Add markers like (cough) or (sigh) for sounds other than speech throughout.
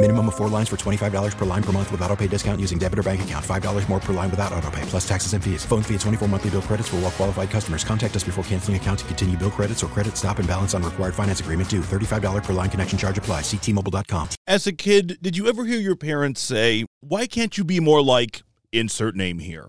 Minimum of four lines for $25 per line per month with auto pay discount using debit or bank account. $5 more per line without auto pay, plus taxes and fees. Phone fee at 24 monthly bill credits for all well qualified customers. Contact us before canceling account to continue bill credits or credit stop and balance on required finance agreement due. $35 per line connection charge apply. Ctmobile.com. As a kid, did you ever hear your parents say, Why can't you be more like insert name here?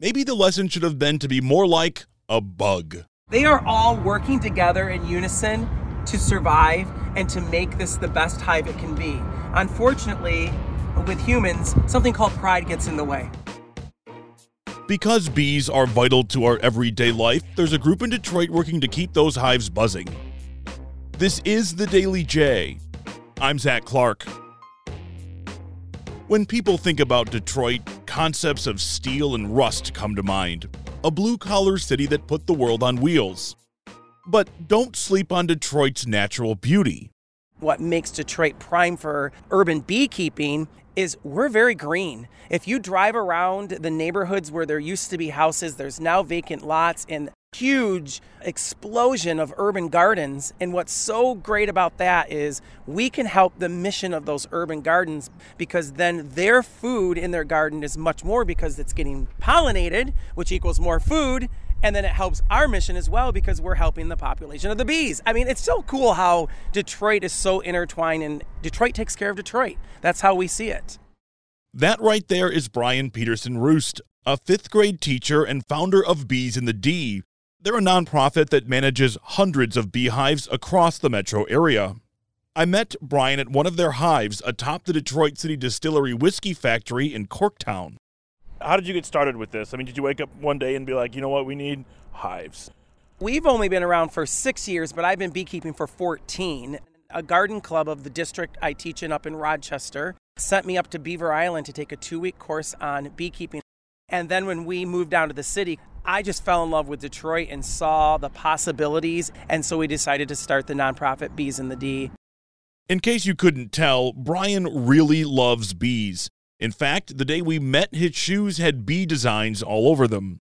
Maybe the lesson should have been to be more like a bug. They are all working together in unison to survive and to make this the best hive it can be. Unfortunately, with humans, something called pride gets in the way. Because bees are vital to our everyday life, there's a group in Detroit working to keep those hives buzzing. This is the Daily J. I'm Zach Clark. When people think about Detroit, concepts of steel and rust come to mind. A blue collar city that put the world on wheels. But don't sleep on Detroit's natural beauty. What makes Detroit prime for urban beekeeping is we're very green. If you drive around the neighborhoods where there used to be houses, there's now vacant lots and huge explosion of urban gardens. And what's so great about that is we can help the mission of those urban gardens because then their food in their garden is much more because it's getting pollinated, which equals more food. And then it helps our mission as well because we're helping the population of the bees. I mean, it's so cool how Detroit is so intertwined and Detroit takes care of Detroit. That's how we see it. That right there is Brian Peterson Roest, a fifth grade teacher and founder of Bees in the D. They're a nonprofit that manages hundreds of beehives across the metro area. I met Brian at one of their hives atop the Detroit City Distillery Whiskey Factory in Corktown. How did you get started with this? I mean, did you wake up one day and be like, you know what, we need hives? We've only been around for six years, but I've been beekeeping for 14. A garden club of the district I teach in up in Rochester sent me up to Beaver Island to take a two week course on beekeeping. And then when we moved down to the city, I just fell in love with Detroit and saw the possibilities. And so we decided to start the nonprofit Bees in the D. In case you couldn't tell, Brian really loves bees. In fact, the day we met, his shoes had bee designs all over them.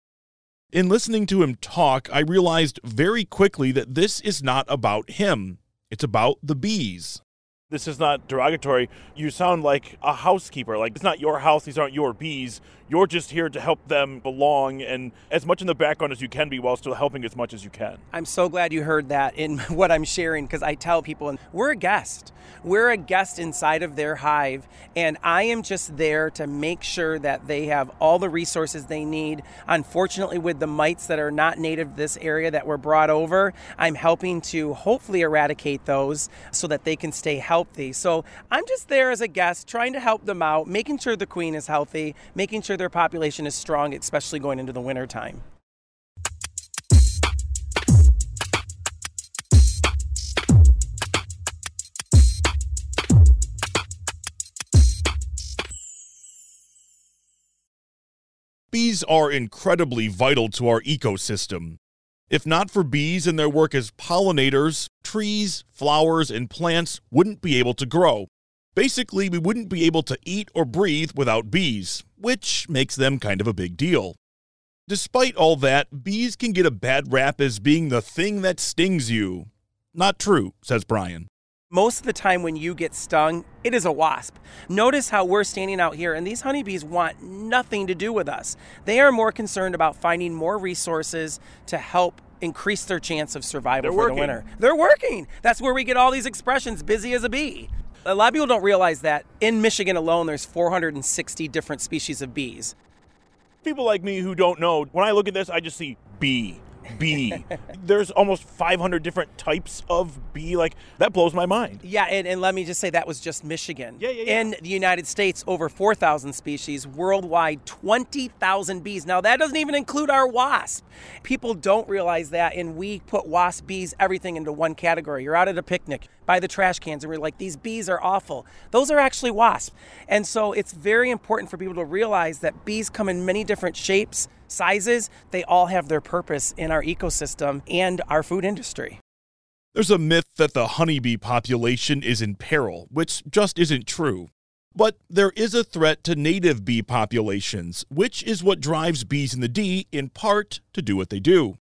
In listening to him talk, I realized very quickly that this is not about him. It's about the bees. This is not derogatory. You sound like a housekeeper. Like it's not your house, these aren't your bees. You're just here to help them belong and as much in the background as you can be while still helping as much as you can. I'm so glad you heard that in (laughs) what I'm sharing because I tell people and we're a guest. We're a guest inside of their hive, and I am just there to make sure that they have all the resources they need. Unfortunately, with the mites that are not native to this area that were brought over, I'm helping to hopefully eradicate those so that they can stay healthy. So I'm just there as a guest, trying to help them out, making sure the queen is healthy, making sure their population is strong, especially going into the winter time. Bees are incredibly vital to our ecosystem. If not for bees and their work as pollinators, trees, flowers, and plants wouldn't be able to grow. Basically, we wouldn't be able to eat or breathe without bees, which makes them kind of a big deal. Despite all that, bees can get a bad rap as being the thing that stings you. Not true, says Brian. Most of the time, when you get stung, it is a wasp. Notice how we're standing out here, and these honeybees want nothing to do with us. They are more concerned about finding more resources to help increase their chance of survival They're for working. the winter. They're working. That's where we get all these expressions busy as a bee. A lot of people don't realize that in Michigan alone, there's 460 different species of bees. People like me who don't know, when I look at this, I just see bee. Bee. There's almost 500 different types of bee. Like that blows my mind. Yeah, and, and let me just say that was just Michigan. Yeah, yeah, yeah. In the United States, over 4,000 species. Worldwide, 20,000 bees. Now, that doesn't even include our wasp. People don't realize that, and we put wasp, bees, everything into one category. You're out at a picnic, by the trash cans, and we're like, these bees are awful. Those are actually wasps. And so it's very important for people to realize that bees come in many different shapes, sizes. They all have their purpose in our ecosystem and our food industry. There's a myth that the honeybee population is in peril, which just isn't true. But there is a threat to native bee populations, which is what drives bees in the D in part to do what they do.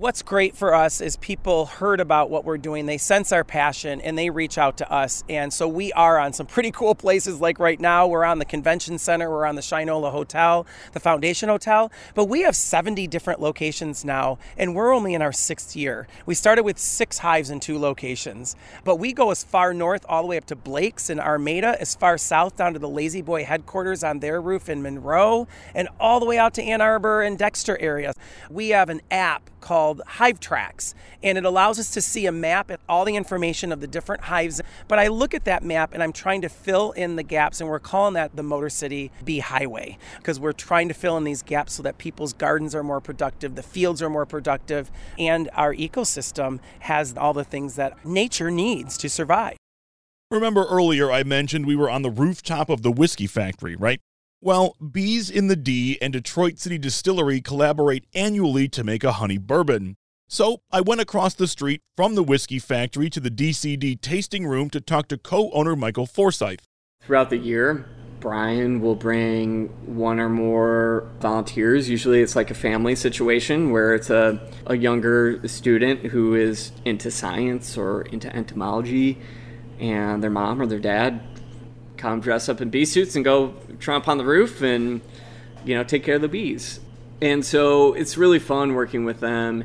What's great for us is people heard about what we're doing, they sense our passion, and they reach out to us. And so we are on some pretty (laughs) cool places. Like right now, we're on the convention center, we're on the Shinola Hotel, the Foundation Hotel. But we have 70 different locations now, and we're only in our sixth year. We started with six hives in two locations, but we go as far north all the way up to Blake's in Armada, as far south down to the La-Z-Boy headquarters on their roof in Monroe, and all the way out to Ann Arbor and Dexter areas. We have an app called Hive Tracks, and it allows us to see a map and all the information of the different hives. But I look at that map and I'm trying to fill in the gaps, and we're calling that the Motor City Bee Highway because we're trying to fill in these gaps so that people's gardens are more productive, the fields are more productive, and our ecosystem has all the things that nature needs to survive. Remember earlier I mentioned we were on the rooftop of the whiskey factory, right? Well, Bees in the D and Detroit City Distillery collaborate annually to make a honey bourbon. So I went across the street from the whiskey factory to the DCD tasting room to talk to co owner Michael Forsyth. Throughout the year, Brian will bring one or more volunteers. Usually it's like a family situation where it's a, a younger student who is into science or into entomology, and their mom or their dad come dress up in bee suits and go tromp on the roof and you know take care of the bees. And so it's really fun working with them.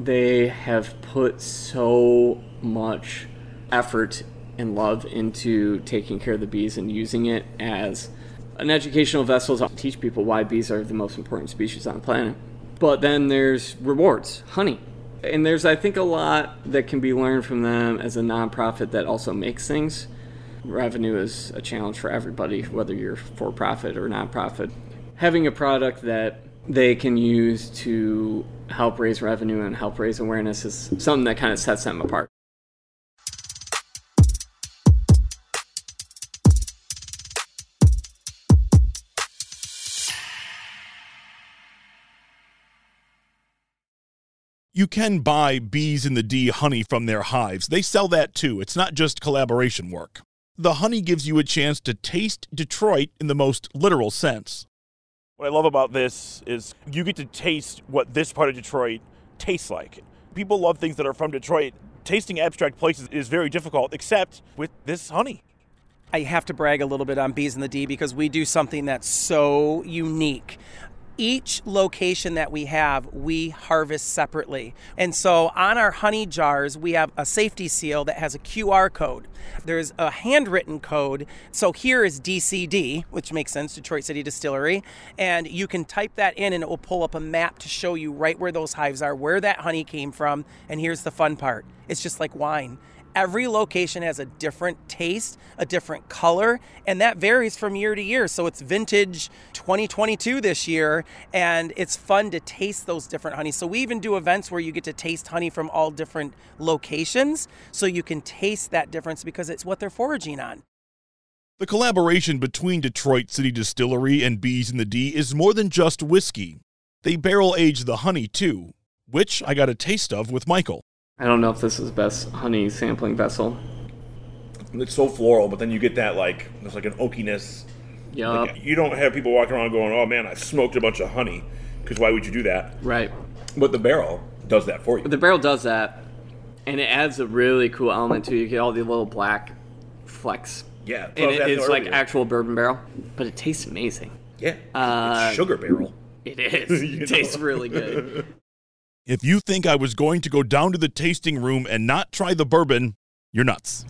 They have put so much effort and love into taking care of the bees and using it as an educational vessel to teach people why bees are the most important species on the planet. But then there's rewards, honey. And there's, I think, a lot that can be learned from them as a nonprofit that also makes things revenue is a challenge for everybody, whether you're for profit or nonprofit. Having a product that they can use to help raise revenue and help raise awareness is something that kind of sets them apart. You can buy bees in the D honey from their hives. They sell that too. It's not just collaboration work the honey gives you a chance to taste Detroit in the most literal sense. What I love about this is you get to taste what this part of Detroit tastes like. People love things that are from Detroit. Tasting abstract places is very difficult, except with this honey. I have to brag a little bit on Bees in the D because we do something that's so unique each location that we have, we harvest separately. And so on our honey jars, we have a safety seal that has a QR code. There's a handwritten code. So here is DCD, which makes sense, Detroit City Distillery. And you can type that in and it will pull up a map to show you right where those hives are, where that honey came from. And here's the fun part it's just like wine every location has a different taste, a different color, and that varies from year to year. So it's vintage 2022 this year, and it's fun to taste those different honeys. So we even do events where you get to taste honey from all different locations so you can taste that difference because it's what they're foraging on. The collaboration between Detroit City Distillery and Bees in the D is more than just whiskey. They barrel age the honey too, which I got a taste of with Michael. I don't know if this is the best honey sampling vessel. It's so floral, but then you get that like there's like an oakiness. Yeah. Like, you don't have people walking around going, "Oh man, I smoked a bunch of honey," because why would you do that? Right. But the barrel does that for you. But the barrel does that, and it adds a really cool element to it. You get all the little black flecks. Yeah, and it, it's like actual bourbon barrel, but it tastes amazing. Yeah, uh, sugar barrel. It is. (laughs) it tastes really good. If you think I was going to go down to the tasting room and not try the bourbon, you're nuts.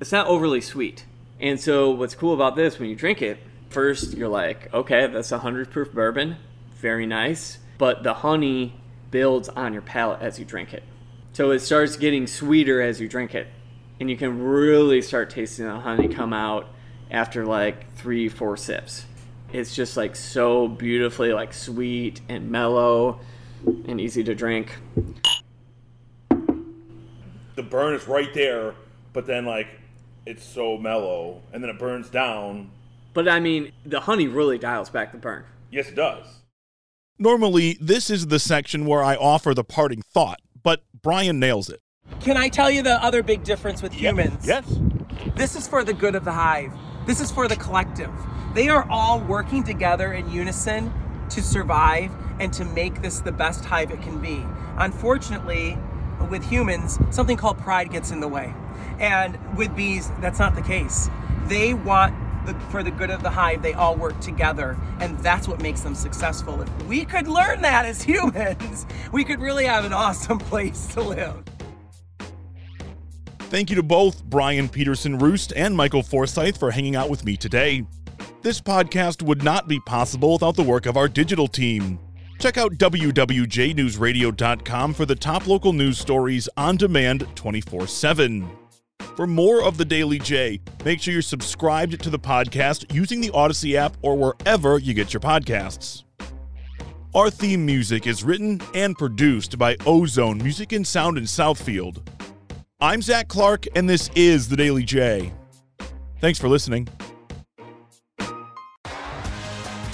It's not overly sweet. And so, what's cool about this when you drink it, first you're like, okay, that's a 100 proof bourbon. Very nice. but the honey builds on your palate as you drink it. So it starts getting sweeter as you drink it. And you can really start tasting the honey come out after like three, four sips. It's just like so beautifully like sweet and mellow and easy to drink. The burn is right there, but then like it's so mellow, and then it burns down. But I mean, the honey really dials back the burn. Yes, it does. Normally, this is the section where I offer the parting thought, but Brian nails it. Can I tell you the other big difference with humans? Yes. This is for the good of the hive. This is for the collective. They are all working together in unison to survive and to make this the best hive it can be. Unfortunately, with humans, something called pride gets in the way. And with bees, that's not the case. They want the, for the good of the hive, they all work together, and that's what makes them successful. If we could learn that as (laughs) humans, we could really have an awesome (laughs) place to live. Thank you to both Brian Peterson Roest and Michael Forsyth for hanging out with me today. This podcast would not be possible without the work of our digital team. Check out WWJNewsRadio.com for the top local news stories on demand 24 7. For more of the Daily J, make sure you're subscribed to the podcast using the Audacy app or wherever you get your podcasts. Our theme music is written and produced by Ozone Music and Sound in Southfield. I'm Zach Clark, and this is the Daily J. Thanks for listening.